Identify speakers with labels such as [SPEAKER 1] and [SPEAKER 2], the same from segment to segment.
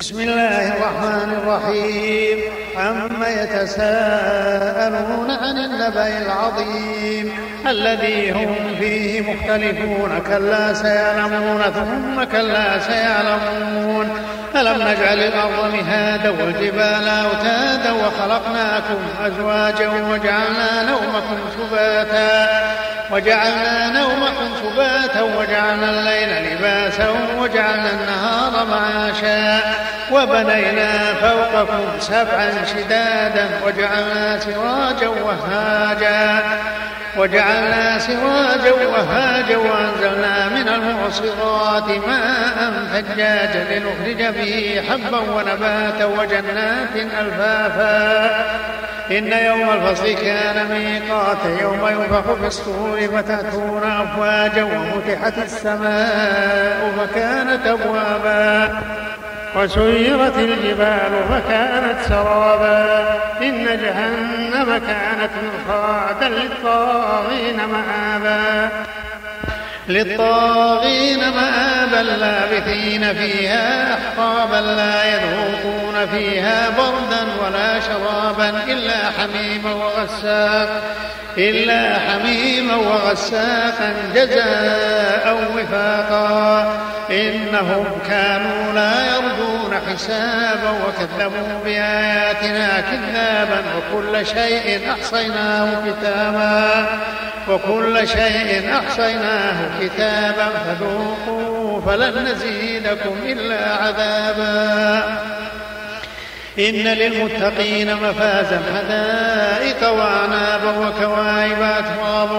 [SPEAKER 1] بسم الله الرحمن الرحيم. عم يتساءلون عن النبأ العظيم. الذي هم فيه مختلفون كلا سيعلمون ثم كلا سيعلمون. ألم نجعل الأرض مهادا والجبال أوتادا وخلقناكم أزواجا وجعلنا نومكم سباتا. وجعلنا نومكم سباتا وجعلنا الليل لباسا وجعلنا النهار معاشا. وبنينا فوقكم سبعا شدادا وجعلنا سراجا وهاجا وجعلنا سراجا وهاجا وأنزلنا من المعصرات ماء ثجاجا لنخرج به حبا ونباتا وجنات ألفافا. إن يوم الفصل كان ميقاتا يوم ينفخ في الصور فتأتون أفواجا وفتحت السماء فكانت أبوابا وسيرت الجبال فكانت سرابا إن جهنم كانت مرصادا للطاغين مآبا للطاغين مآبا لابثين فيها أحقابا لا يذوقون فيها بردا ولا شرابا إلا حميما وغساقا إلا حميما وغساقا جزاء وفاقا. إنهم كانوا لا يرجون حسابا وكذبوا بآياتنا كذابا وكل شيء أحصيناه كتابا. وكل شيء أحصيناه كتابا فذوقوا فلن نزيدكم إلا عذابا. إن للمتقين مفازا حدائق وأعنابا وكواعب أترابا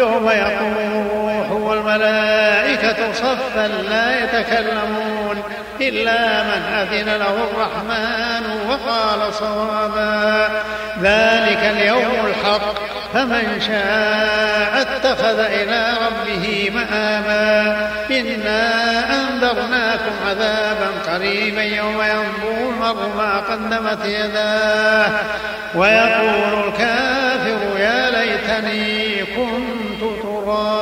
[SPEAKER 1] يوم يقوم والملائكة صفا لا يتكلمون إلا من أذن له الرحمن وقال صوابا. ذلك اليوم الحق. فمن شاء اتخذ إلى ربه مآبا. إنا أنذرناكم عذابا قريبا يوم ينظر المرء ما قدمت يداه. ويقول الكافر يا ليتني كنت القرآن